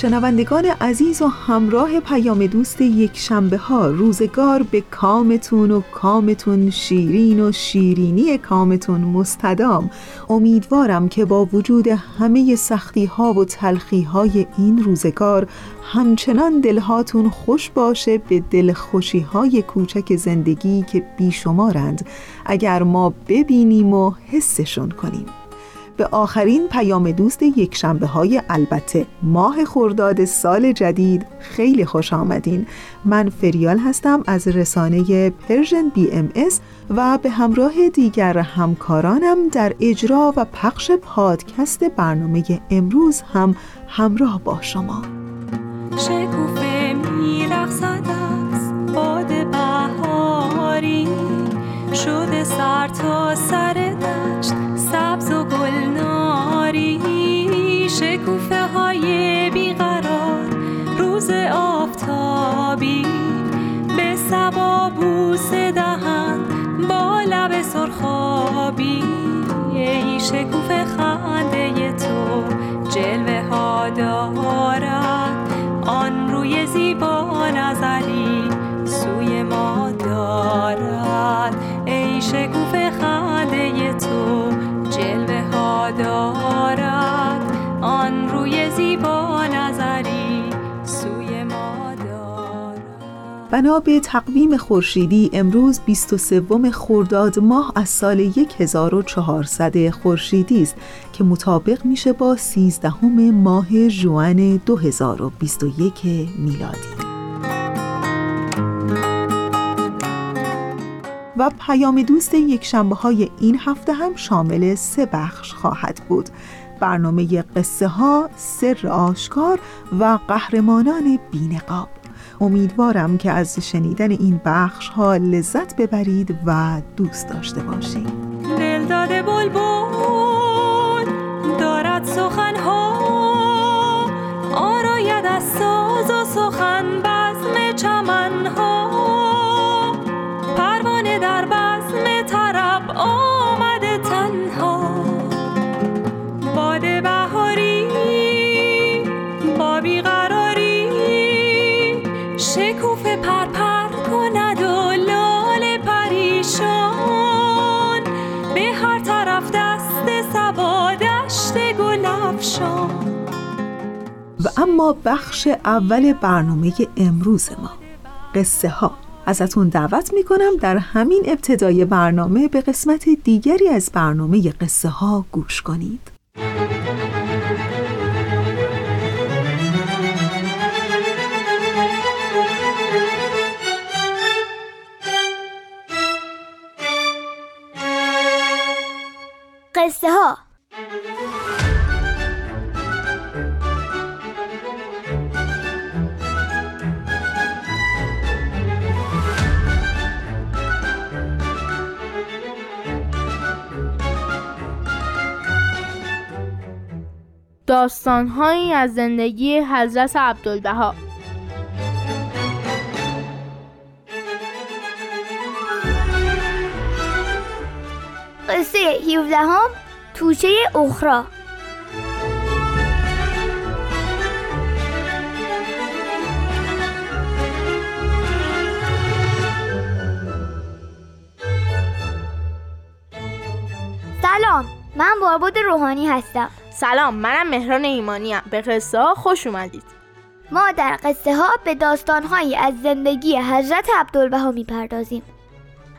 شنوندگان عزیز و همراه پیام دوست یک شنبه ها روزگار به کامتون و کامتون شیرین و شیرینی کامتون مستدام. امیدوارم که با وجود همه سختی ها و تلخی های این روزگار همچنان دلهاتون خوش باشه به دلخوشی های کوچک زندگی که بیشمارند. اگر ما ببینیم و حسشون کنیم. به آخرین پیام دوست یک شنبه های البته ماه خرداد سال جدید خیلی خوش آمدین. من فریال هستم از رسانه Persian BMS و به همراه دیگر همکارانم در اجرا و پخش پادکست برنامه امروز هم همراه با شما. شکوفه میرخصد از باد بهاری. شده سر تا سر دشت سبز و گلناری شکوفه های بیقرار روز آفتابی به سبا بوس دهن با لب سرخابی. ای شکوفه خنده تو جلوه ها دارد. آن روی زیبا نظری سوی ما دارد. ای شکوفه خنده تو دارد. آن روی زیبا نظری سوی ما دارد. بنا به تقویم خورشیدی امروز 23 خرداد ماه از سال 1400 خورشیدی است که مطابق میشه با 13 ماه جوان 2021 میلادی. و پیام دوست یک شنبه های این هفته هم شامل سه بخش خواهد بود. برنامه قصه ها، سر آشکار و قهرمانان بینقاب. امیدوارم که از شنیدن این بخش ها لذت ببرید و دوست داشته باشید دل داده دارد سخن ها آراید از ساز و سخن و اما بخش اول برنامه امروز ما. قصه ها. ازتون دعوت می‌کنم در همین ابتدای برنامه به قسمت دیگری از برنامه قصه ها گوش کنید. قصه ها. داستانهایی از زندگی حضرت عبدالبها. قصه 17 هم توشه اخرا سلام من باربود روحانی هستم. سلام منم مهران ایمانیم به قصه ها خوش اومدید ما در قصه ها به داستان هایی از زندگی حضرت عبدالبها می‌پردازیم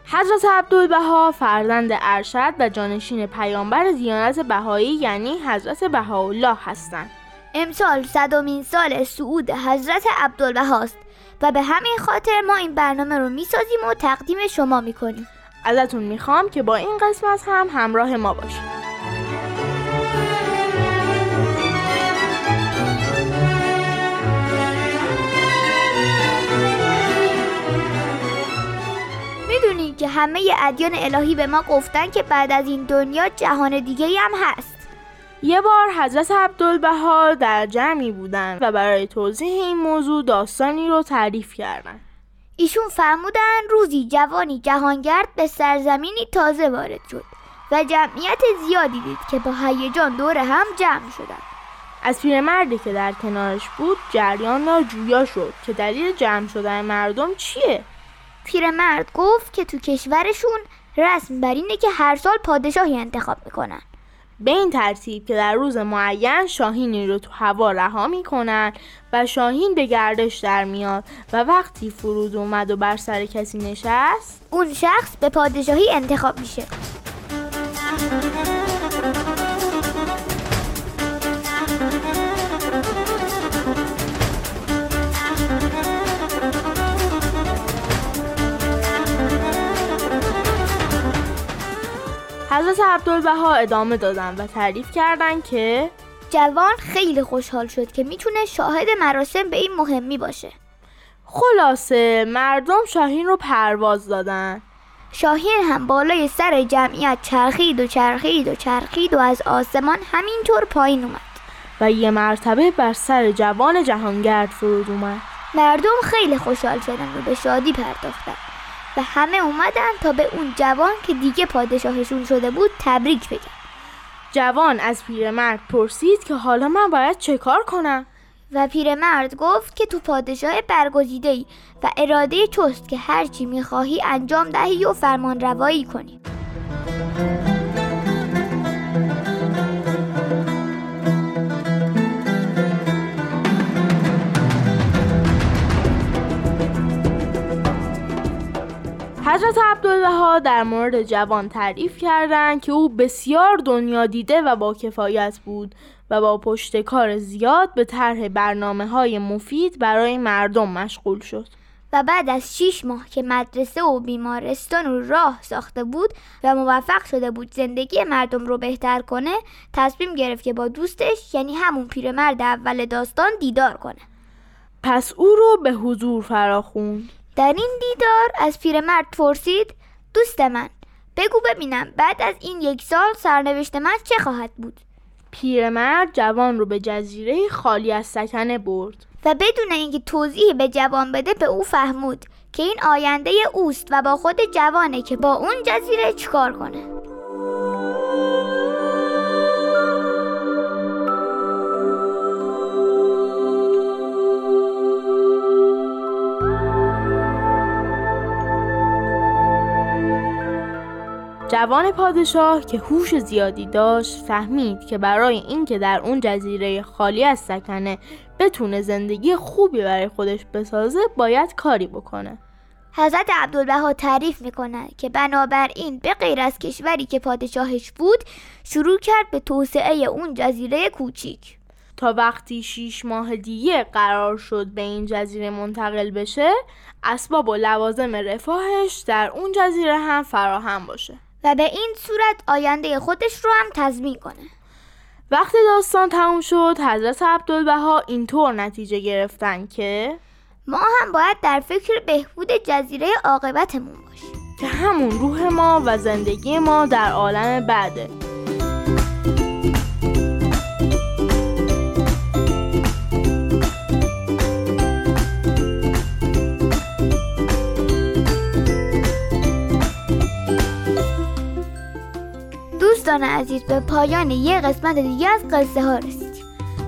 حضرت عبدالبها فرزند ارشد و جانشین پیامبر دیانت بهایی یعنی حضرت بهاءالله هستند. امسال صدومین سال صعود حضرت عبدالبهاست و به همین خاطر ما این برنامه رو می‌سازیم و تقدیم شما می‌کنیم ازتون می‌خوام که با این قسمت هم همراه ما باشید. که همه ادیان الهی به ما گفتن که بعد از این دنیا جهان دیگه هم هست یه بار حضرت عبدالبها در جمعی بودن و برای توضیح این موضوع داستانی رو تعریف کردن. ایشون فرمودن روزی جوانی جهانگرد به سرزمینی تازه وارد شد و جمعیت زیادی دید که با هیجان دور هم جمع شدند. از پیرمردی که در کنارش بود جریان را جویا شد که دلیل جمع شدن مردم چیه؟ پیرمرد گفت که تو کشورشون رسم بر اینه که هر سال پادشاهی انتخاب می‌کنن. به این ترتیب که در روز معین شاهینی رو تو هوا رها می‌کنن و شاهین به گردش در میاد و وقتی فرود اومد و بر سر کسی نشست اون شخص به پادشاهی انتخاب میشه. حضرت عبدالبها ادامه دادن و تعریف کردن که جوان خیلی خوشحال شد که می‌تونه شاهد مراسم به این مهمی باشه. خلاصه مردم شاهین رو پرواز دادن. شاهین هم بالای سر جمعیت چرخید و چرخید و چرخید و از آسمان همینطور پایین اومد. و یه مرتبه بر سر جوان جهانگرد فرود اومد. مردم خیلی خوشحال شدن و به شادی پرداختن. و همه اومدن تا به اون جوان که دیگه پادشاهشون شده بود تبریک بگن. جوان از پیرمرد پرسید که حالا من باید چه کار کنم؟ و پیرمرد گفت که تو پادشاه برگزیده ای و اراده چست که هرچی می‌خواهی انجام دهی و فرمان روایی کنی. حضرت عبدالبها در مورد جوان تعریف کردند که او بسیار دنیا دیده و با کفایت بود و با پشتکار زیاد به طرح برنامه های مفید برای مردم مشغول شد. و بعد از شیش ماه که مدرسه و بیمارستان و راه ساخته بود و موفق شده بود زندگی مردم رو بهتر کنه تصمیم گرفت که با دوستش یعنی همون پیرمرد اول داستان دیدار کنه. پس او رو به حضور فراخوند. در این دیدار از پیرمرد پرسید دوست من بگو ببینم بعد از این یک سال سرنوشت من چه خواهد بود؟ پیرمرد جوان رو به جزیره خالی از سکنه برد. و بدون اینکه توضیح به جوان بده به او فهمود که این آینده اوست و با خود جوانه که با اون جزیره چکار کنه. جوان پادشاه که هوش زیادی داشت فهمید که برای اینکه در اون جزیره خالی از سکنه بتونه زندگی خوبی برای خودش بسازه باید کاری بکنه. حضرت عبدالبها تعریف می‌کنه که بنابراین به غیر از کشوری که پادشاهش بود شروع کرد به توسعه اون جزیره کوچیک. تا وقتی شیش ماه دیگه قرار شد به این جزیره منتقل بشه اسباب و لوازم رفاهش در اون جزیره هم فراهم باشه. و به این صورت آینده خودش رو هم تضمین کنه. وقتی داستان تموم شد حضرت عبدالبها اینطور نتیجه گرفتن که؟ ما هم باید در فکر بهبود جزیره عاقبتمون باشیم. که همون روح ما و زندگی ما در عالم بعده. دوستان عزیز به پایان یه قسمت دیگه از قصه ها رسیدیم.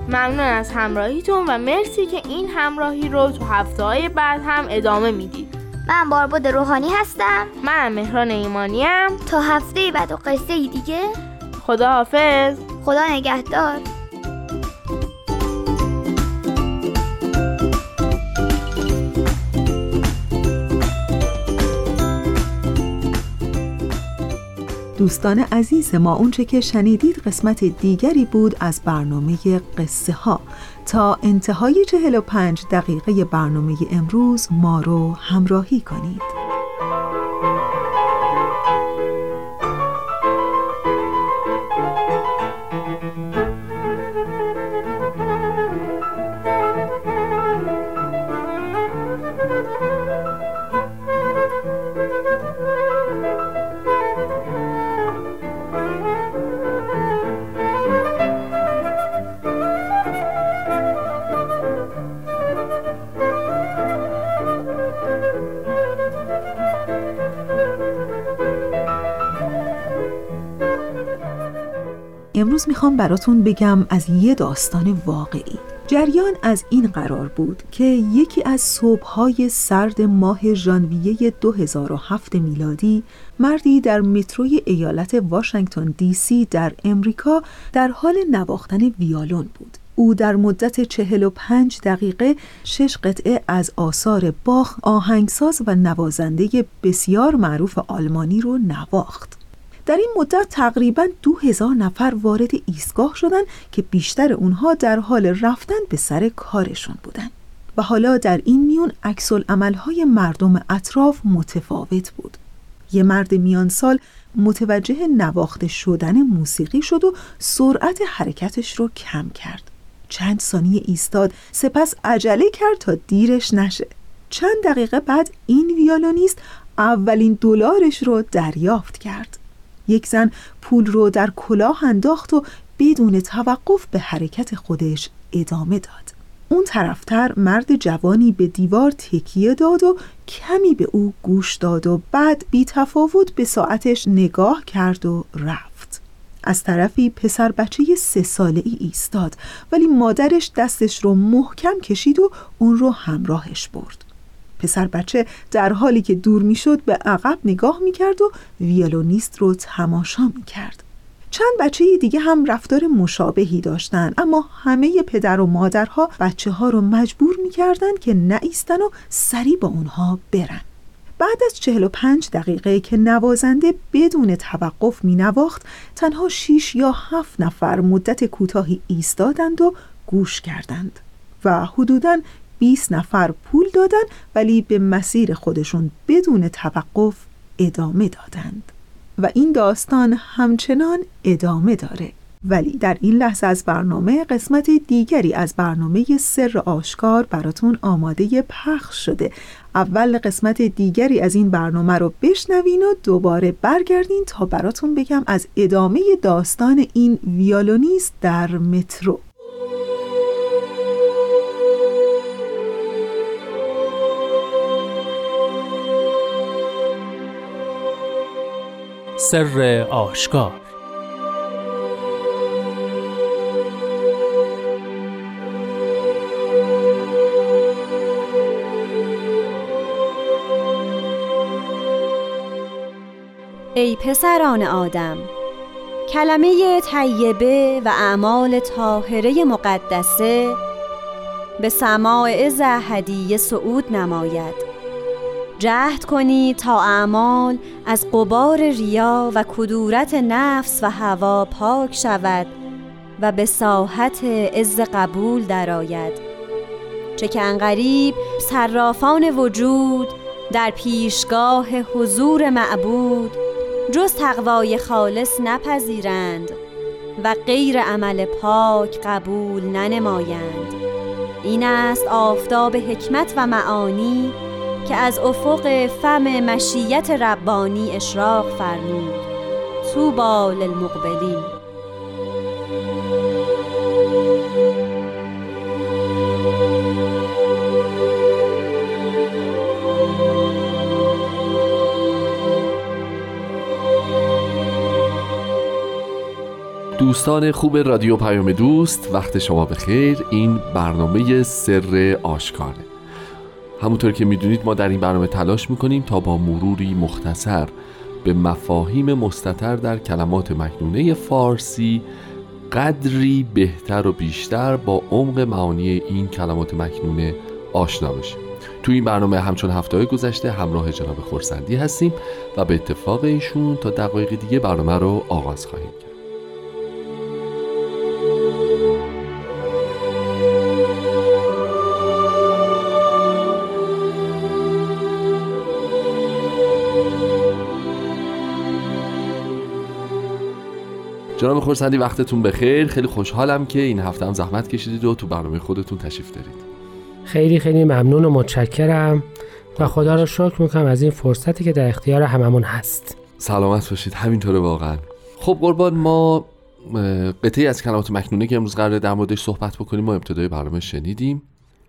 ممنون از همراهیتون و مرسی که این همراهی رو تو هفته های بعد هم ادامه می‌دید. من بارباد روحانی هستم. من مهران ایمانیم. تا هفته بعد و قصه دیگه. خداحافظ. خدا نگهدار. دوستان عزیز ما اونچه که شنیدید قسمت دیگری بود از برنامه قصه ها تا انتهای 45 دقیقه برنامه امروز ما رو همراهی کنید. می‌خوام براتون بگم از یه داستان واقعی. جریان از این قرار بود که یکی از صبحهای سرد ماه ژانویه 2007 میلادی مردی در متروی ایالت واشنگتن دی سی در امریکا در حال نواختن ویالون بود. او در مدت 45 دقیقه شش قطعه از آثار باخ آهنگساز و نوازنده بسیار معروف آلمانی رو نواخت. در این مدت تقریبا دو هزار نفر وارد ایستگاه شدند که بیشتر اونها در حال رفتن به سر کارشون بودند. و حالا در این میون عکس عملهای مردم اطراف متفاوت بود. یه مرد میان سال متوجه نواخته شدن موسیقی شد و سرعت حرکتش رو کم کرد. چند ثانیه ایستاد سپس عجله کرد تا دیرش نشه. چند دقیقه بعد این ویالونیست اولین دلارش رو دریافت کرد. یک زن پول رو در کلاه انداخت و بدون توقف به حرکت خودش ادامه داد. اون طرفتر مرد جوانی به دیوار تکیه داد و کمی به او گوش داد و بعد بی تفاوت به ساعتش نگاه کرد و رفت. از طرفی پسر بچه سه ساله ای ایستاد ولی مادرش دستش رو محکم کشید و اون رو همراهش برد. پسر بچه در حالی که دور می‌شد به عقب نگاه می‌کرد و ویولونیست رو تماشا می‌کرد. چند بچه دیگه هم رفتار مشابهی داشتن اما همه پدر و مادرها بچه ها رو مجبور می‌کردن که نایستن و سری با اونها برن. بعد از 45 دقیقه که نوازنده بدون توقف می نواخت تنها 6 یا 7 نفر مدت کوتاهی ایستادند و گوش کردند و حدوداً 20 نفر پول دادن ولی به مسیر خودشون بدون توقف ادامه دادند. و این داستان همچنان ادامه داره. ولی در این لحظه از برنامه قسمت دیگری از برنامه سر آشکار براتون آماده پخش شده. اول قسمت دیگری از این برنامه رو بشنوین و دوباره برگردین تا براتون بگم از ادامه داستان این ویالونیست در مترو. سر آشکار. ای پسران آدم کلمه طیبه و اعمال طاهره مقدسه به سماع هدیه صعود نماید. جهد کنید تا اعمال از قبار ریا و کدورت نفس و هوا پاک شود و به ساحت عز قبول درآید. چه که انقریب صرافان وجود در پیشگاه حضور معبود جز تقوای خالص نپذیرند و غیر عمل پاک قبول ننمایند. این است آفتاب حکمت و معانی که از افق فم مشیت ربانی اشراق فرمود توبا للمقبلین. دوستان خوب رادیو پیام دوست وقت شما بخیر. این برنامه سر آشکاره. همونطور که می‌دونید ما در این برنامه تلاش می‌کنیم تا با مروری مختصر به مفاهیم مستتر در کلمات مکنونه فارسی قدری بهتر و بیشتر با عمق معانی این کلمات مکنونه آشنا بشیم. تو این برنامه همچون هفته گذشته همراه جناب خورسندی هستیم و به اتفاق ایشون تا دقایق دیگه برنامه رو آغاز خواهیم کرد. جناب خورسندی وقتتون بخیر. خیلی خوشحالم که این هفته هم زحمت کشیدید و تو برنامه خودتون تشریف دارید. خیلی خیلی ممنون و متشکرم. و خدا رو شکر می‌کنم از این فرصتی که در اختیار هممون هست. سلامت باشید. همینطوره واقعا. خب قربان ما قطعی از کلمات مکنونه که امروز قراره در موردش صحبت بکنیم ما ابتدای برنامه شنیدیم.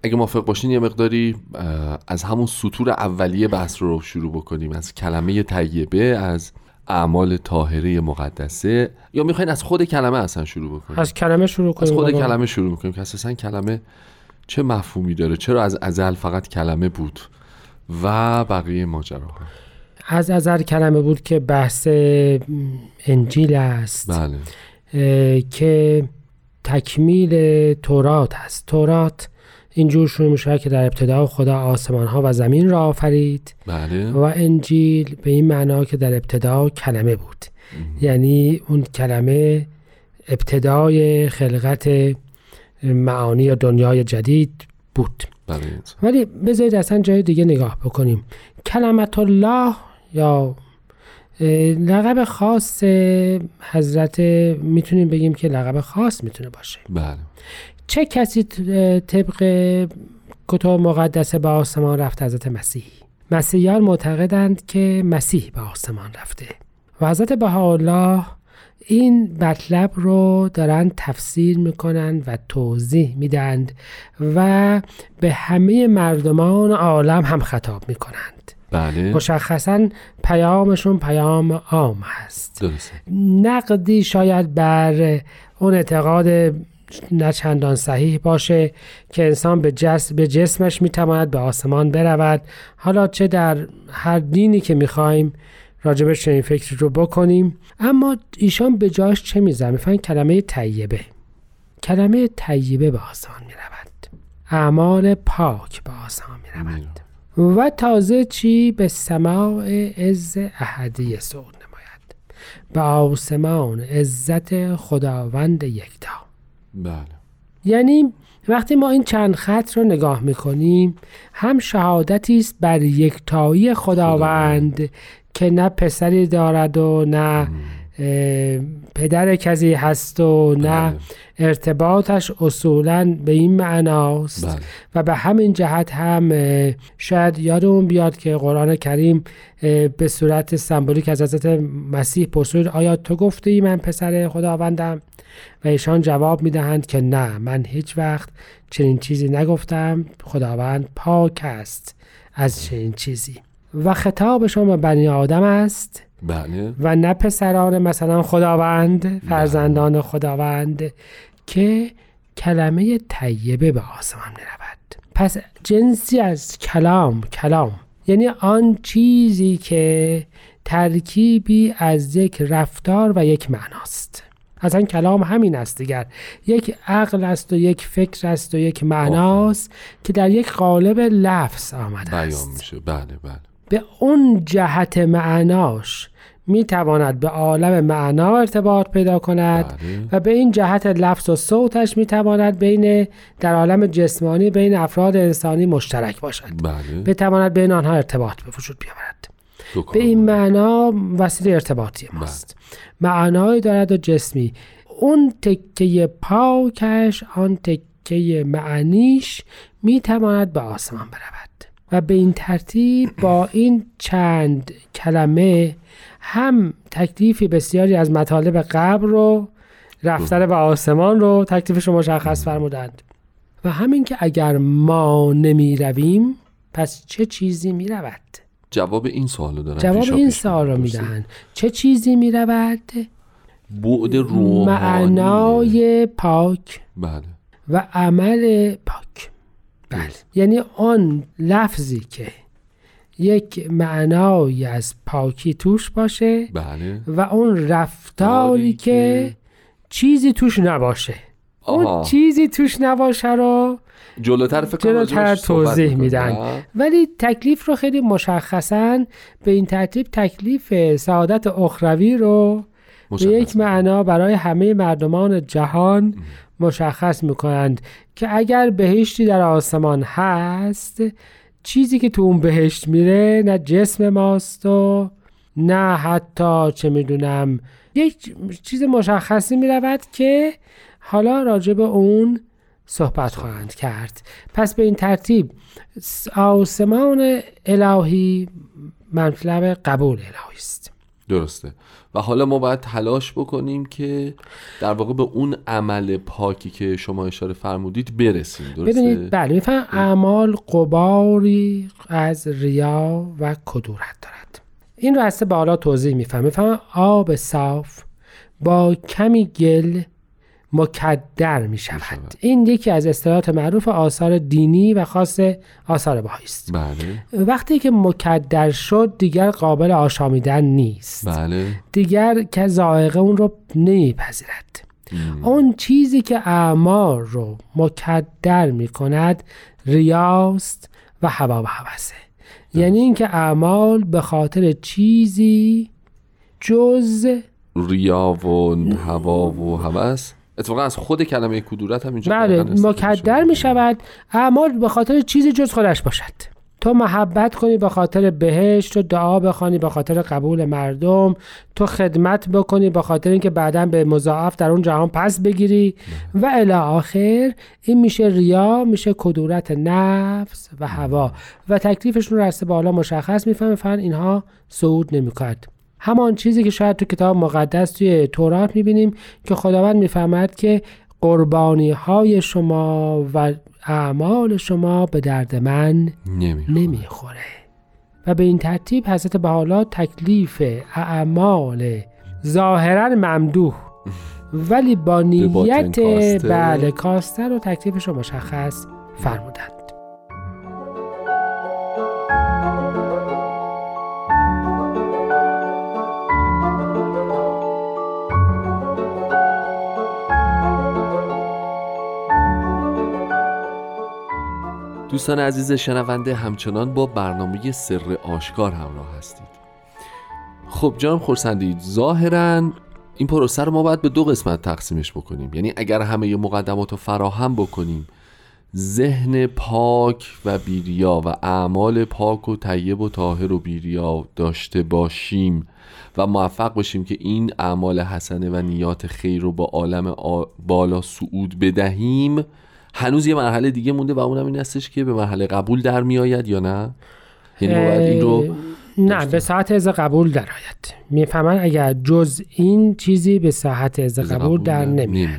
اگه موافق باشین یه مقداری از همون سطور اولیه بحث رو شروع بکنیم از کلمه طیبه از اعمال طاهره مقدسه. یا می‌خواین از خود کلمه اصلا شروع بکنیم؟ از کلمه شروع کنیم از خود بابا. کلمه شروع می‌کنیم که اساسا کلمه چه مفهومی داره؟ چرا از ازل فقط کلمه بود و بقیه ماجراها؟ از ازر کلمه بود که بحث انجیل است. بله. که تکمیل تورات است. تورات اینجور شروع میشه که در ابتدا خدا آسمان ها و زمین را آفرید. بله. و انجیل به این معنا که در ابتدا کلمه بود. یعنی اون کلمه ابتدای خلقت معانی یا دنیای جدید بود. بله. ولی بذارید اصلا جای دیگه نگاه بکنیم. کلمت الله یا لقب خاص حضرت می‌تونیم بگیم که لقب خاص می‌تونه باشه. بله. چه کسی طبق کتب مقدسه به آسمان رفت؟ حضرت مسیح. مسیحیان معتقدند که مسیح به آسمان رفته. و حضرت بهاءالله این مطلب رو دارن تفسیر می‌کنند و توضیح میدند و به همه مردمان عالم هم خطاب می‌کنند. بله. مشخصا پیامشون پیام عام هست. درسته. نقدی شاید بر اون اعتقاد نه چندان صحیح باشه که انسان به, جس به جسمش می‌تواند به آسمان برود. حالا چه در هر دینی که می‌خوایم راجبش این فکر رو بکنیم. اما ایشان به جاش چه میزن می‌فهمن کلمه طیبه. کلمه طیبه به آسمان می‌رود. اعمال پاک به آسمان می‌رود. و تازه چی به سماع عز احدی صعود نماید. به آسمان عزت خداوند یکتا. بله. یعنی وقتی ما این چند خط رو نگاه می‌کنیم هم شهادتی است بر یکتایی خداوند که نه پسری دارد و نه پدر کسی هست و نه بله. ارتباطش اصولا به این معناست. بله. و به همین جهت هم شاید یادمون بیاد که قرآن کریم به صورت سمبولیک از حضرت مسیح پرسید آیا تو گفته ای من پسر خداوندم؟ و ایشان جواب می‌دهند که نه من هیچ وقت چنین چیزی نگفتم. خداوند پاک است از چنین چیزی. و خطابشون به بنی آدم است. بله. و نه پسران مثلا خداوند فرزندان خداوند که کلمه طیبه به آسمان می رود پس جنسی از کلام کلام. یعنی آن چیزی که ترکیبی از یک رفتار و یک معناست. اصلا کلام همین است دیگر. یک عقل است و یک فکر است و یک معناست که در یک قالب لفظ آمده بیان است. میشه. بله بله. به اون جهت معناش می تواند به عالم معنا ارتباط پیدا کند بله. و به این جهت لفظ و صوتش می تواند بین در عالم جسمانی بین افراد انسانی مشترک باشد. بله. بتواند بین آنها ارتباط به وجود بیاورد. به. این معنا وسیله ارتباطی ماست. معنایی دارد و جسمی. اون تکه پاکش آن تکه معنیش می تواند به آسمان برود. و به این ترتیب با این چند کلمه هم تکلیفی بسیاری از مطالب قبر رو رفتن به آسمان رو تکلیفش رو مشخص فرمودند. و همین که اگر ما نمی رویم پس چه چیزی می رود جواب این سوالو دارم جواب پیشا این سوال رو. می‌دهند. چه چیزی می رود بعد روحانی. معنای پاک. بله. و عمل پاک. بله یعنی آن لفظی که یک معنایی از پاکی توش باشه بله و اون رفتاری که که- چیزی توش نباشه اون آها. چیزی توش نباشه رو جلوتر فکر جلوتر توضیح. میدن؟ ولی تکلیف رو خیلی مشخصا به این ترتیب تکلیف سعادت اخروی رو به. یک معنا برای همه مردمان جهان مشخص می‌کنند که اگر بهشتی در آسمان هست چیزی که تو اون بهشت میره نه جسم ماست و نه حتی چه می‌دونم یک چیز مشخصی می‌رود که حالا راجع به اون صحبت خواهند کرد. پس به این ترتیب آسمان الهی مطلب قبول الهی است. درسته. و حالا ما باید تلاش بکنیم که در واقع به اون عمل پاکی که شما اشاره فرمودید برسیم درسته؟ ببینید بله میفهم اعمال قباری از ریا و کدورت دارد. این سه بالا توضیح میفهم میفهم آب صاف با کمی گل مکدر می شود این یکی از اصطلاحات معروف آثار دینی و خاص آثار بهایی است. بله. وقتی که مکدر شد دیگر قابل آشامیدن نیست. بله. دیگر که ذائقه اون رو نمیپذیرد. اون چیزی که اعمال رو مکدر می کند ریاست و هوا و هوسه. یعنی اینکه اعمال به خاطر چیزی جز ریا و هوا و هوس؟ اتفاقا از خود کلمه کدورت هم اینجا بله مکدر. می شود اعمال به خاطر چیزی جز خودش باشد. تو محبت کنی به خاطر بهشت تو دعا بخوانی به خاطر قبول مردم تو خدمت بکنی به خاطر اینکه بعدا به مضاعف در اون جهان پس بگیری. و الی آخر این میشه ریا میشه کدورت نفس و هوا. و تکلیفشون رو از بالا مشخص می‌فهمه فن اینها صعود نمی‌کرد همان چیزی که شاید تو کتاب مقدس توی تورات می‌بینیم که خداوند می‌فهمد که قربانی های شما و اعمال شما به درد من نمی نمی‌خوره. و به این ترتیب حضرت بحالا تکلیف اعمال ظاهرا ممدوح ولی با نیت. بله کاسته رو تکلیفش رو مشخص فرمودند دوستان عزیز شنونده همچنان با برنامه سر آشکار همراه هستید. خب جناب خورسندی ظاهرا این پروسه رو ما باید به دو قسمت تقسیمش بکنیم. یعنی اگر همه مقدمات رو فراهم بکنیم ذهن پاک و بیریا و اعمال پاک و طیب و طاهر و بیریا داشته باشیم و موفق باشیم که این اعمال حسنه و نیات خیر رو با عالم بالا صعود بدهیم هنوز یه مرحله دیگه مونده و اونم این هستش که به مرحله قبول در میآید یا نه؟ یعنی این رو نه به ساعت از قبول در آید. می‌فهمن اگر جز این چیزی به ساعت از قبول در نمیاد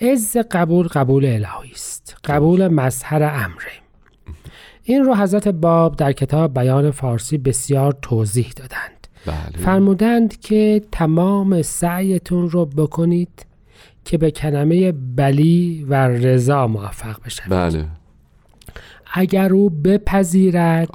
از قبول قبول الهی است. قبول مظهر امره. این رو حضرت باب در کتاب بیان فارسی بسیار توضیح دادند. بله. فرمودند که تمام سعیتون رو بکنید که به کلمه بلی و رضا موفق بشوید بله. اگر او بپذیرد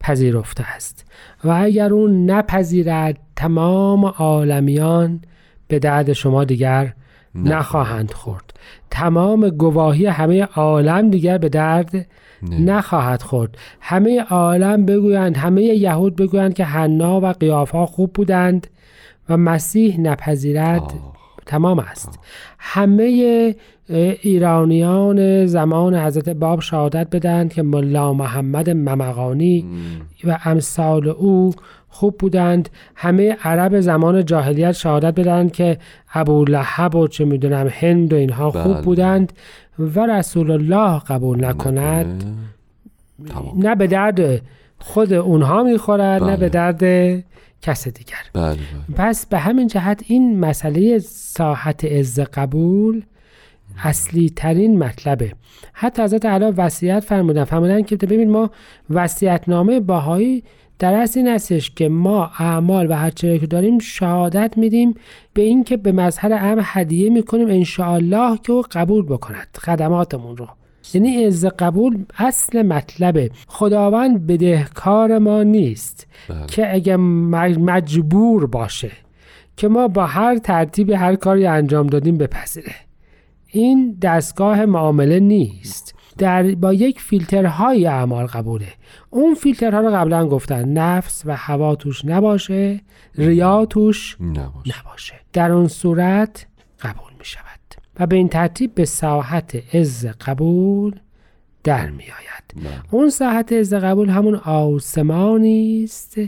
پذیرفته است. و اگر او نپذیرد تمام عالمیان به درد شما دیگر نخواهند خورد. تمام گواهی همه عالم دیگر به درد نخواهد خورد. همه عالم بگویند همه یهود بگویند که حنا و قیافا خوب بودند و مسیح نپذیرد. تمام است. همه ایرانیان زمان حضرت باب شهادت بدهند که ملا محمد ممقانی و امثال او خوب بودند. همه عرب زمان جاهلیت شهادت بدهند که ابو لحب و چه می‌دونم هند و اینها خوب بله. بودند و رسول الله قبول نکند. نه به درد خود اونها می‌خورد نه بله. به درد کس دیگر. بله بله. پس به همین جهت این مسئله ساحت عز قبول اصلی ترین مطلبه حتی حضرت علی وصیت فرمودن فرمودن که ببین ما وصیتنامه باهایی در اصل این هستش که ما اعمال و هر چیزی که داریم شهادت میدیم به اینکه به مظهر ام هدیه می‌کنیم انشاءالله که او قبول بکند خدماتمون رو. یعنی عز قبول اصل مطلبه. خداوند بدهکار ما نیست بله. که اگه مج- مجبور باشه که ما با هر ترتیبی هر کاری انجام دادیم بپذیره. این دستگاه معامله نیست. در با یک فیلترهای اعمال قبوله. اون فیلترها رو قبلا گفتن نفس و هوا توش نباشه ریا توش نباشه. نباشه. در اون صورت و به این ترتیب به ساحت عز قبول در می آید بله. اون ساحت عز قبول همون آسمانی است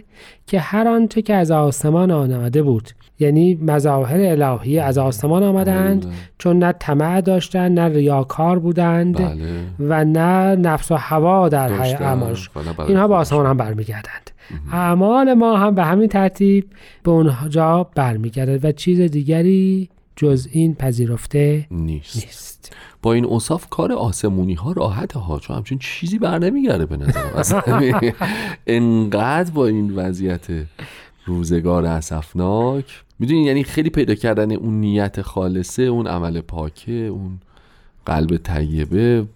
که هر آنچه که از آسمان آمده بود یعنی مظاهر الهی از آسمان آمدند بله. چون نه طمع داشتند نه ریاکار بودند بله و نه نفس و هوا در حی. اعمالش نه برای اینها به. آسمان هم برمیگردند اعمال ما هم به همین ترتیب به اونجا برمیگردد و چیز دیگری جز این پذیرفته نیست. نیست. با این اوصاف کار آسمونی ها راحت ها چون همچین چیزی بر نمیگرده به اصلا انقدر با این وضعیت روزگار اسفناک. می‌دونین یعنی خیلی پیدا کردن اون نیت خالصه اون عمل پاکه اون قلب طیبه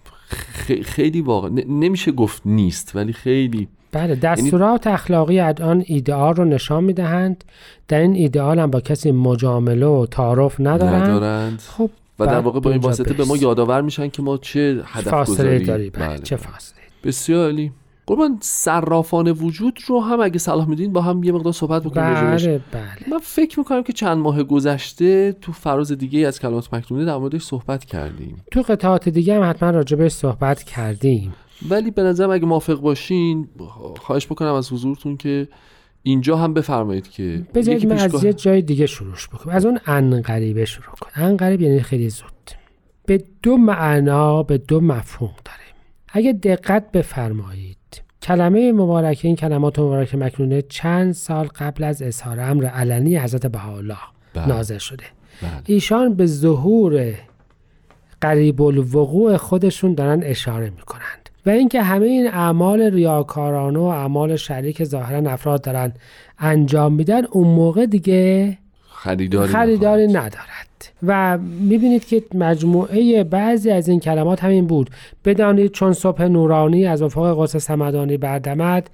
خیلی واقع نمیشه گفت نیست ولی خیلی بله دستورات اخلاقی الان ایدئال رو نشان می‌دهند. در این ایدئال هم با کسی مجامله و تعارف ندارند. ندارند. خب و در واقع با این واسطه به ما. یادآور میشن که ما چه هدف فاصله گذاری داری بله. چه فاصله. بسیار عالی. قربان صرافان وجود رو هم اگه صلاح میدین با هم یه مقدار صحبت بکنیم. بله بله. من فکر می‌کنم که چند ماه گذشته تو فراز دیگه از کلمات مکنونه در موردش صحبت کردیم. تو قطعات دیگه هم حتما راجبش صحبت کردیم. ولی به نظرم اگه موافق باشین خواهش بکنم از حضورتون که اینجا هم بفرمایید که بذارید یکی من از یه جای دیگه شروع بکنم. از اون انقریبه شروع کنم. انقریب یعنی خیلی زود. به دو معنا به دو مفهوم داره اگه دقت بفرمایید کلمه مبارکه این کلمات مبارکه مکنونه چند سال قبل از اظهار امر علنی حضرت بهاءالله بله. نازل شده. بله. ایشان به ظهور قریب الوقوع خودشون دارن اشاره می‌کنند و اینکه همه این اعمال ریاکارانه و اعمال شریک ظاهرا افراد دارن انجام میدن اون موقع دیگه خریداری خریداری. ندارد. و می‌بینید که مجموعه بعضی از این کلمات همین بود. بدانید چون صبح نورانی از افق قدس سمدانی بردمد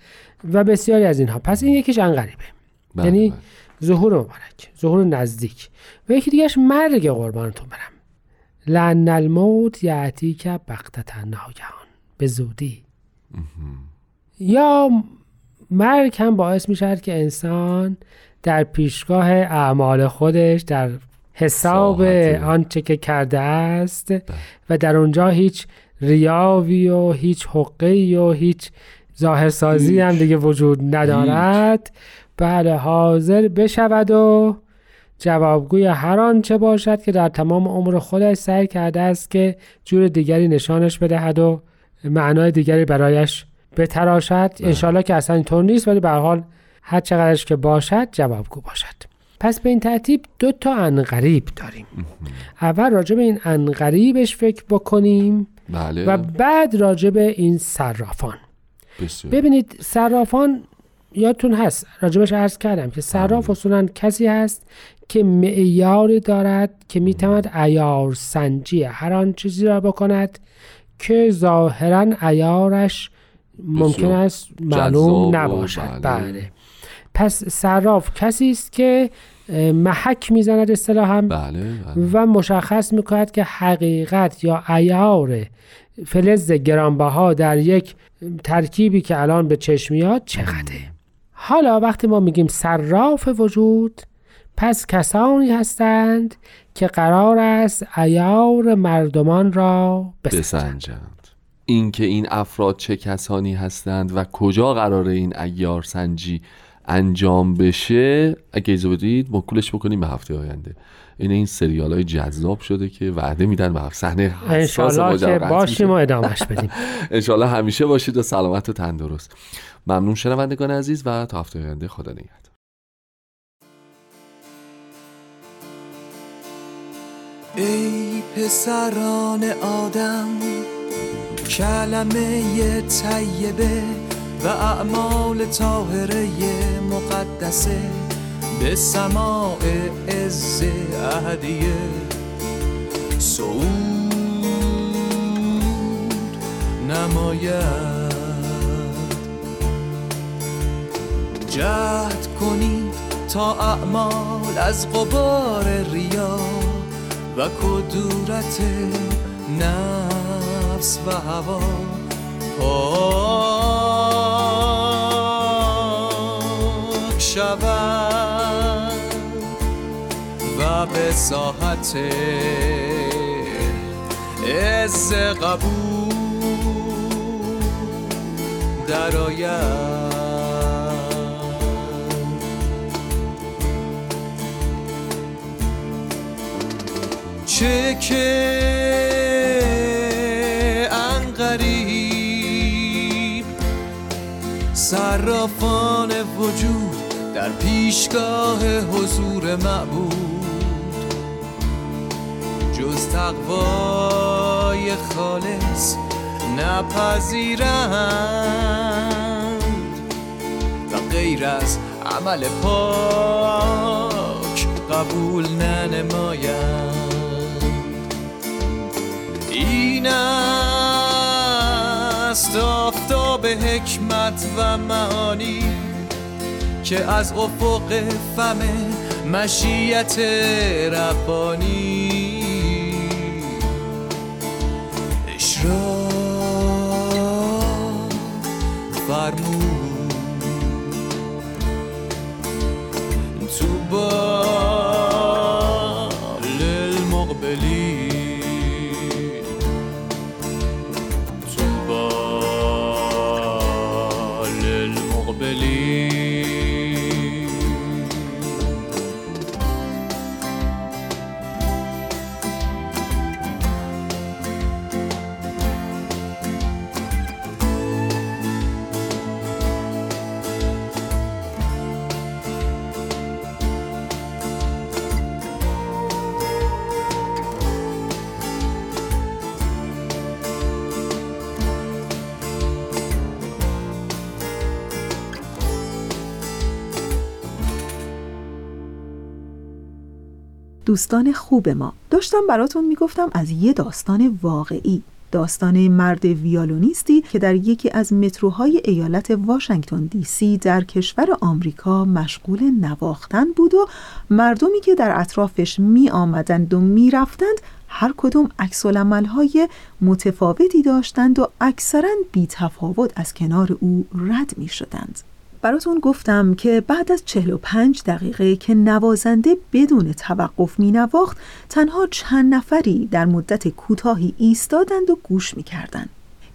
و بسیاری از اینها. پس این یکیش انقریبه. بله، یعنی بله. ظهور مبارک ظهور نزدیک. و یکی دیگهش مرگ قربانتون برم. لعن الموت یعتی که بقتتا ناگهان. به زودی. یا مرگ هم باعث می شود که انسان در پیشگاه اعمال خودش در حساب. آنچه که کرده است و در اونجا هیچ ریاوی و هیچ حقی و هیچ ظاهرسازی هم دیگه وجود ندارد. بله حاضر بشود و جوابگوی هر آنچه باشد که در تمام عمر خودش سعی کرده است که جور دیگری نشانش بدهد و معنای دیگری برایش بتراشد. انشالله که اصلا اینطور نیست ولی به هر حال هر چقدرش که باشد جوابگو باشد. پس به این ترتیب دو تا انقریب داریم. اول راجع به این انقریبش فکر بکنیم بله. و بعد راجع به این صرافان. ببینید صرافان یادتون هست راجبش عرض کردم که صراف اصولا کسی هست که معیاری دارد که می‌تواند ایار سنجی هر آن چیزی را بکند که ظاهرا ایارش ممکن است معلوم نباشد. بله. بله. پس صراف کسی است که محک می‌زند اصطلاحا بله بله. و مشخص می‌کند که حقیقت یا ایار فلز گرانبها در یک ترکیبی که الان به چشم میاد چقدره. حالا وقتی ما میگیم صراف وجود پس کسانی هستند که قرار است ایار مردمان را بسنجند. بسنجند. اینکه این افراد چه کسانی هستند و کجا قرار این ایار سنجی انجام بشه اگه ایزو بدید مکولش بکنیم به هفته آینده. این این سریال های جذاب شده که وعده میدن به هفته صحنه انشالله که باشیم و. ادامش بدیم. انشالله همیشه باشید و سلامت و تندرست. ممنون شنوندگان عزیز و تا هفته آینده خدا نگهدار. ای پسران آدم کلمه طیبه و اعمال طاهره مقدسه به سماع عز اهدیه سعود نماید. جهد کنید تا اعمال از قبار ریا و کدورت نفس و هوا. پاک شود و به ساحت عز قبول درآید. چه که انقریب صرافان وجود در پیشگاه حضور معبود. جز تقوای خالص نپذیرند. و غیر از عمل پاک قبول ننمایند این است آفتاب حکمت و معانی که از افق فم مشیت ربانی. اشراق دوستان خوب ما داشتم براتون می‌گفتم از یه داستان واقعی داستان مرد ویالونیستی که در یکی از متروهای ایالت واشنگتن دی سی در کشور آمریکا مشغول نواختن بود و مردمی که در اطرافش می آمدند و می رفتند هر کدوم عکس های متفاوتی داشتند و اکثرا بی تفاوت از کنار او رد می شدند. براتون گفتم که بعد از 45 دقیقه که نوازنده بدون توقف می نواخت تنها چند نفری در مدت کوتاهی ایستادند و گوش می کردند.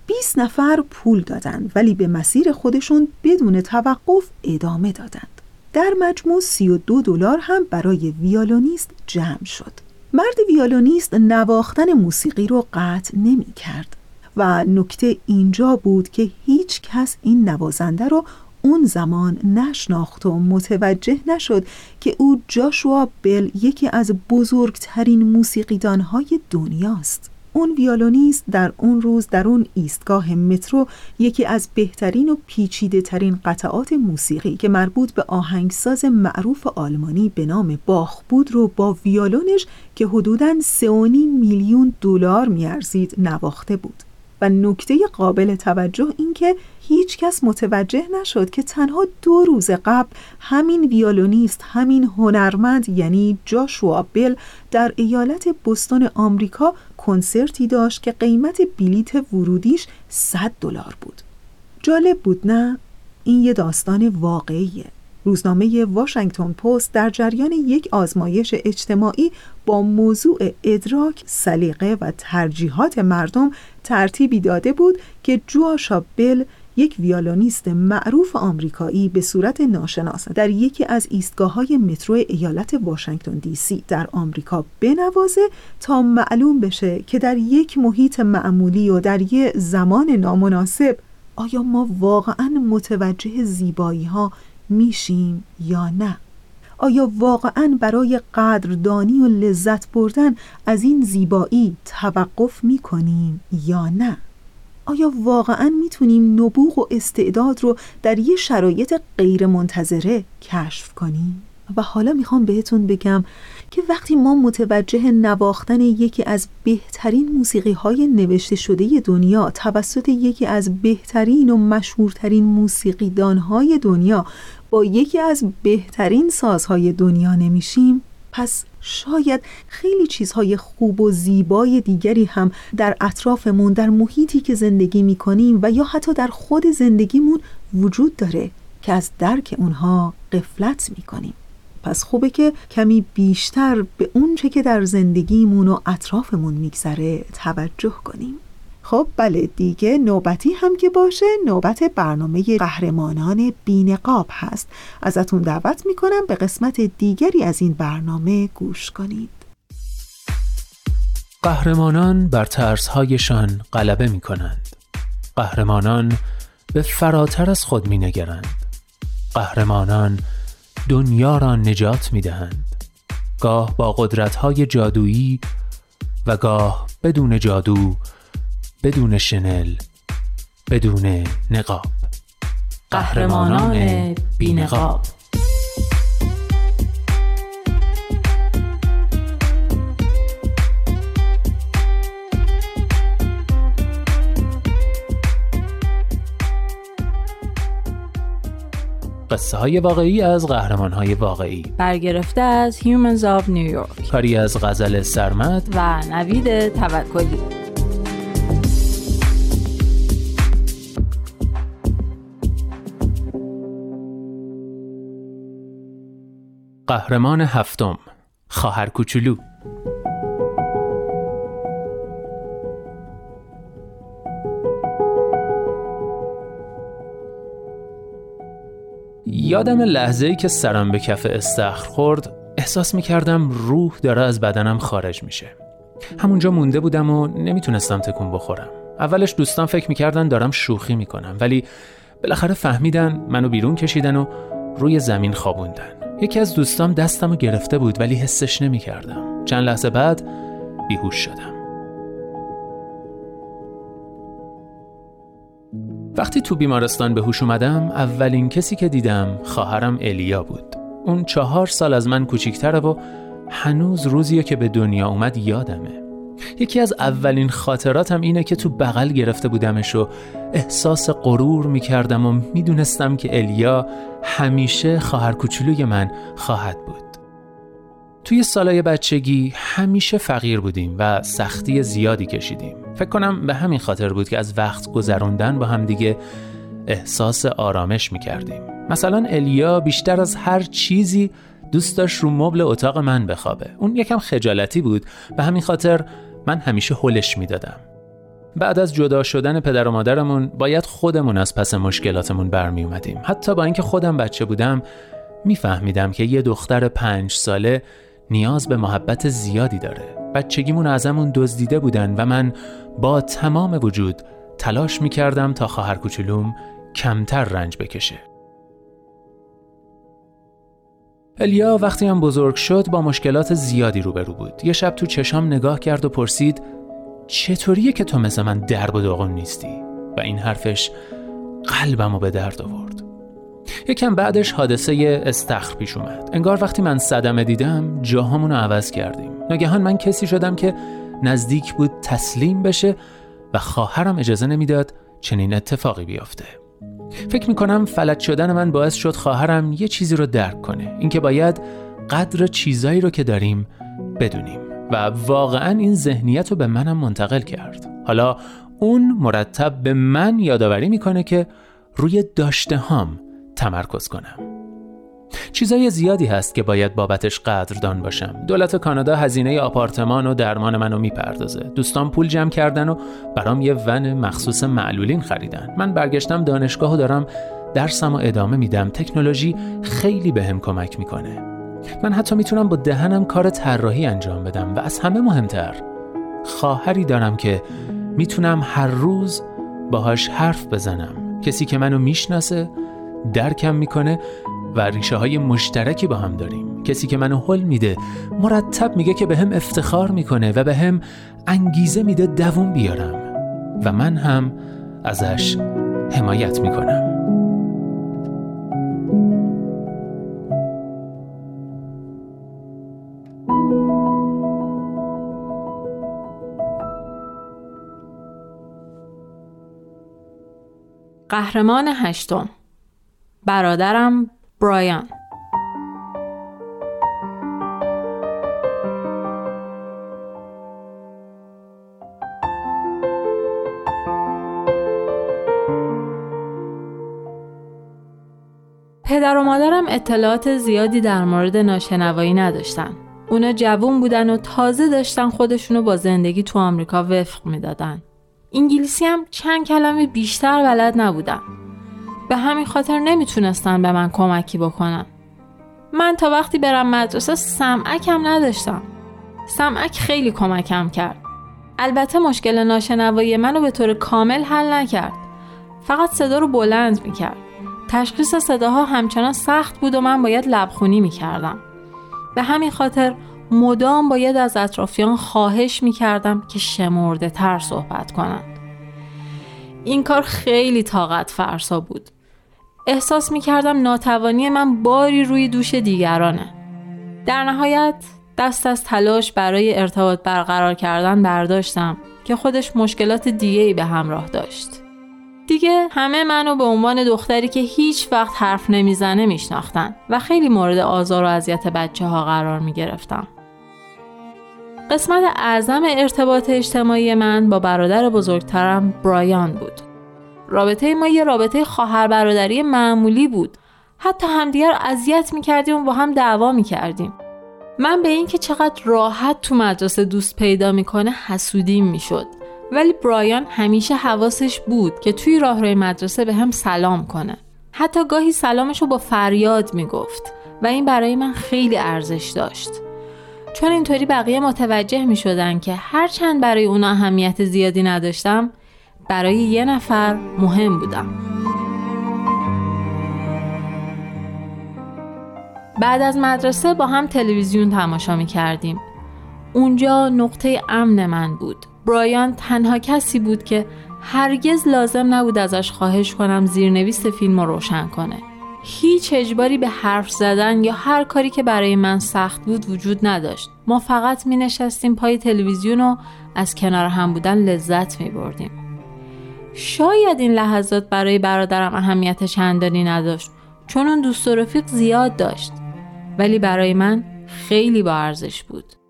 20 نفر پول دادند ولی به مسیر خودشون بدون توقف ادامه دادند. در مجموع 32 دلار هم برای ویالونیست جمع شد. مرد ویالونیست نواختن موسیقی رو قطع نمی کرد و نکته اینجا بود که هیچ کس این نوازنده رو اون زمان نشناخت و متوجه نشد که او جاشوا بل یکی از بزرگترین موسیقیدانهای دنیاست. اون ویالونیست در اون روز در اون ایستگاه مترو یکی از بهترین و پیچیده ترین قطعات موسیقی که مربوط به آهنگساز معروف آلمانی به نام باخ بود رو با ویالونش که حدوداً 3.5 میلیون دلار میارزید نواخته بود. و نکته قابل توجه این که هیچ کس متوجه نشد که تنها دو روز قبل همین ویولونیست همین هنرمند یعنی جاشوا بل در ایالت بستون آمریکا کنسرتی داشت که قیمت بلیت ورودیش 100 دلار بود. جالب بود نه؟ این یه داستان واقعیه. روزنامه واشنگتن پست در جریان یک آزمایش اجتماعی با موضوع ادراک، سلیقه و ترجیحات مردم ترتیبی داده بود که جواشا بل یک ویالونیست معروف آمریکایی به صورت ناشناس در یکی از ایستگاه های مترو ایالت واشنگتن دی سی در آمریکا بنوازه تا معلوم بشه که در یک محیط معمولی و در یک زمان نامناسب آیا ما واقعا متوجه زیبایی ها میشیم یا نه؟ آیا واقعا برای قدردانی و لذت بردن از این زیبایی توقف می‌کنیم یا نه؟ آیا واقعا می‌تونیم نبوغ و استعداد رو در یه شرایط غیر منتظره کشف کنیم؟ و حالا می‌خوام بهتون بگم که وقتی ما متوجه نواختن یکی از بهترین موسیقی های نوشته شده دنیا توسط یکی از بهترین و مشهورترین موسیقیدان های دنیا با یکی از بهترین سازهای دنیا نمیشیم پس شاید خیلی چیزهای خوب و زیبای دیگری هم در اطرافمون در محیطی که زندگی می‌کنیم و یا حتی در خود زندگیمون وجود داره که از درک اونها قفلت می‌کنیم. پس خوبه که کمی بیشتر به اونچه که در زندگیمون و اطرافمون میگذره توجه کنیم. خب بله دیگه نوبتی هم که باشه نوبت برنامه قهرمانان بینقاب هست ازتون دعوت می‌کنم به قسمت دیگری از این برنامه گوش کنید قهرمانان بر ترسهایشان غلبه می کنند. قهرمانان به فراتر از خود می نگرند. قهرمانان دنیا را نجات می دهند. گاه با قدرتهای جادویی و گاه بدون جادو بدون شنل بدون نقاب. قهرمانان بینقاب. قصه های واقعی از قهرمان های واقعی. برگرفته از Humans of New York. کاری از غزل سرمد و نوید توکلی. قهرمان هفتم خواهر کوچولو. یادم لحظه ای که سرم به کف استخر خورد احساس می کردم روح داره از بدنم خارج میشه. همونجا مونده بودم و نمی‌تونستم تکون بخورم. اولش دوستان فکر می‌کردن دارم شوخی می‌کنم ولی بالاخره فهمیدن منو بیرون کشیدن و روی زمین خوابوندن. یکی از دوستام دستمو گرفته بود ولی حسش نمی‌کردم. چند لحظه بعد بیهوش شدم. وقتی تو بیمارستان به هوش اومدم اولین کسی که دیدم خواهرم الیا بود. اون چهار سال از من کوچیکتره و هنوز روزیه که به دنیا اومد یادمه. یکی از اولین خاطراتم اینه که تو بغل گرفته بودمش و احساس غرور می‌کردم و می‌دونستم که الیا همیشه خواهر کوچولوی من خواهد بود. توی سالای بچگی همیشه فقیر بودیم و سختی زیادی کشیدیم. فکر کنم به همین خاطر بود که از وقت گذروندن با هم دیگه احساس آرامش می‌کردیم. مثلا الیا بیشتر از هر چیزی دوست داشت رو مبل اتاق من بخوابه. اون یکم خجالتی بود. به همین خاطر من همیشه هلش می‌دادم. بعد از جدا شدن پدر و مادرمون باید خودمون از پس مشکلاتمون برمی اومدیم حتی با اینکه خودم بچه بودم میفهمیدم که یه دختر پنج ساله نیاز به محبت زیادی داره. بچگیمون ازمون دزدیده بودن و من با تمام وجود تلاش می‌کردم تا خواهر کوچولوم کمتر رنج بکشه. الیا وقتی هم بزرگ شد با مشکلات زیادی روبرو بود. یه شب تو چشام نگاه کرد و پرسید چطوریه که تو مثل من درب و داغون نیستی؟ و این حرفش قلبمو به درد آورد. یکم بعدش حادثه استخر پیش اومد. انگار وقتی من صدمه دیدم جاهامون رو عوض کردیم. ناگهان من کسی شدم که نزدیک بود تسلیم بشه و خواهرم اجازه نمی‌داد چنین اتفاقی بیفته فکر می‌کنم فلج شدن من باعث شد خواهرم یه چیزی رو درک کنه. اینکه باید قدر چیزایی رو که داریم بدونیم. و واقعا این ذهنیت رو به منم منتقل کرد. حالا اون مرتب به من یادآوری می‌کنه که روی داشته هام تمرکز کنم. چیزای زیادی هست که باید بابتش قدردان باشم. دولت کانادا هزینه آپارتمان و درمان منو می‌پردازه. دوستان پول جمع کردن و برام یه ون مخصوص معلولین خریدن. من برگشتم دانشگاه و دارم درسم و ادامه میدم. تکنولوژی خیلی بهم به کمک می‌کنه. من حتی می‌تونم با دهنم کار طراحی انجام بدم و از همه مهمتر خواهری دارم که می‌تونم هر روز باهاش حرف بزنم. کسی که منو می‌شناسه درکم می‌کنه و ریشه های مشترکی با هم داریم. کسی که منو حل میده مرتب میگه که به هم افتخار می‌کنه و به هم انگیزه میده دووم بیارم و من هم ازش حمایت می‌کنم. قهرمان هشتم برادرم برایان پدر و مادرم اطلاعات زیادی در مورد ناشنوایی نداشتن. اونا جوون بودن و تازه داشتن خودشونو با زندگی تو آمریکا وفق می‌دادن. انگلیسی هم چند کلمه بیشتر بلد نبودم. به همین خاطر نمی‌تونستن به من کمکی بکنن. من تا وقتی برم مدرسه سمعکم نداشتم. سمعک خیلی کمکم کرد. البته مشکل ناشنوایی منو به طور کامل حل نکرد. فقط صدا رو بلند می‌کرد. تشخیص صداها همچنان سخت بود و من باید لبخونی می‌کردم. به همین خاطر مدام باید از اطرافیان خواهش می‌کردم که شمرده تر صحبت کنند. این کار خیلی طاقت فرسا بود. احساس می‌کردم ناتوانی من باری روی دوش دیگرانه. در نهایت دست از تلاش برای ارتباط برقرار کردن برداشتم که خودش مشکلات دیگه ای به همراه داشت. دیگه همه منو به عنوان دختری که هیچ وقت حرف نمی‌زنه میشناختن و خیلی مورد آزار و اذیت بچه ها قرار می گرفتم. قسمت اعظم ارتباط اجتماعی من با برادر بزرگترم برایان بود. رابطه ما یه رابطه خواهر برادری معمولی بود. حتی همدیگر اذیت می‌کردیم و با هم دعوا می‌کردیم. من به اینکه چقدر راحت تو مدرسه دوست پیدا می‌کنه حسودیم می‌شد. ولی برایان همیشه حواسش بود که توی راهروی مدرسه به هم سلام کنه. حتی گاهی سلامش رو با فریاد می‌گفت و این برای من خیلی ارزش داشت. چون اینطوری بقیه متوجه می شدن که هرچند برای اونا اهمیت زیادی نداشتم برای یه نفر مهم بودم. بعد از مدرسه با هم تلویزیون تماشا می کردیم اونجا نقطه امن من بود. برایان تنها کسی بود که هرگز لازم نبود ازش خواهش کنم زیرنویس فیلم رو روشن کنه. هیچ اجباری به حرف زدن یا هر کاری که برای من سخت بود وجود نداشت. ما فقط می نشستیم پای تلویزیون و از کنار هم بودن لذت می بردیم. شاید این لحظات برای برادرم اهمیت چندانی نداشت چون اون دوست و رفیق زیاد داشت ولی برای من خیلی با ارزش بود.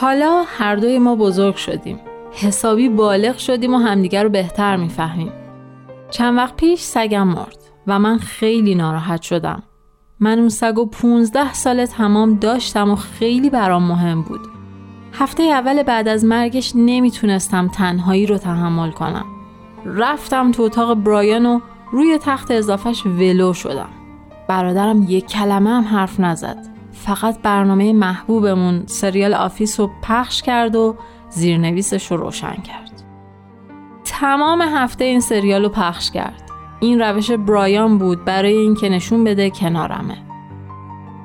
حالا هر دوی ما بزرگ شدیم. حسابی بالغ شدیم و همدیگر رو بهتر می‌فهمیم. چند وقت پیش سگم مرد و من خیلی ناراحت شدم. من اون سگ و 15 سال تمام داشتم و خیلی برام مهم بود. هفته اول بعد از مرگش نمی‌تونستم تنهایی رو تحمل کنم. رفتم تو اتاق برایان و روی تخت اضافهش ولو شدم. برادرم یک کلمه هم حرف نزد. فقط برنامه محبوبمون سریال Office رو پخش کرد و زیرنویسش رو روشن کرد. تمام هفته این سریال رو پخش کرد. این روش برایان بود برای اینکه نشون بده کنارمه.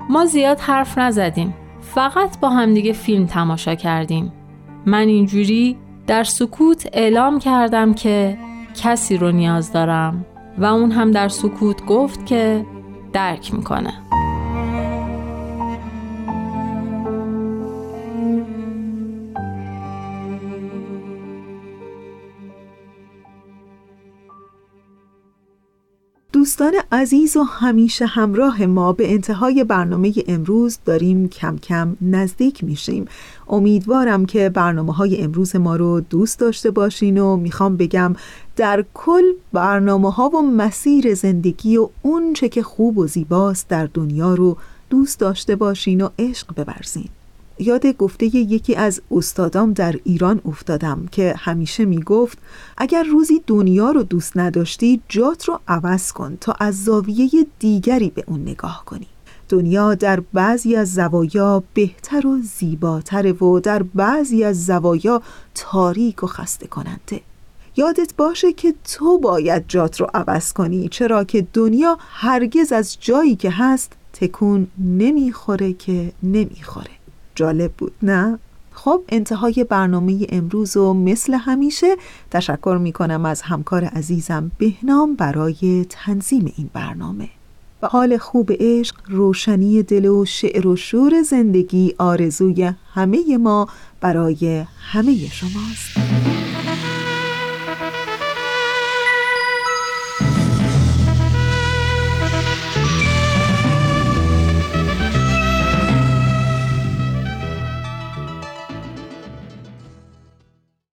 ما زیاد حرف نزدیم. فقط با همدیگه فیلم تماشا کردیم. من اینجوری در سکوت اعلام کردم که کسی رو نیاز دارم و اون هم در سکوت گفت که درک می‌کنه. دوستان عزیز و همیشه همراه ما به انتهای برنامه امروز داریم کم کم نزدیک میشیم. امیدوارم که برنامه های امروز ما رو دوست داشته باشین و می‌خوام بگم در کل برنامه ها و مسیر زندگی و اون چه که خوب و زیباست در دنیا رو دوست داشته باشین و عشق ببرزین یاد گفته یکی از استادام در ایران افتادم که همیشه می‌گفت اگر روزی دنیا رو دوست نداشتی جات رو عوض کن تا از زاویه دیگری به اون نگاه کنی. دنیا در بعضی از زوایا بهتر و زیباتره و در بعضی از زوایا تاریک و خسته کننده. یادت باشه که تو باید جات رو عوض کنی چرا که دنیا هرگز از جایی که هست تکون نمی‌خوره که نمی‌خوره. جالب بود نه؟ خب انتهای برنامه امروز و مثل همیشه تشکر می کنم از همکار عزیزم بهنام برای تنظیم این برنامه و حال خوب عشق روشنی دل و شعر و شور زندگی آرزوی همه ما برای همه شماست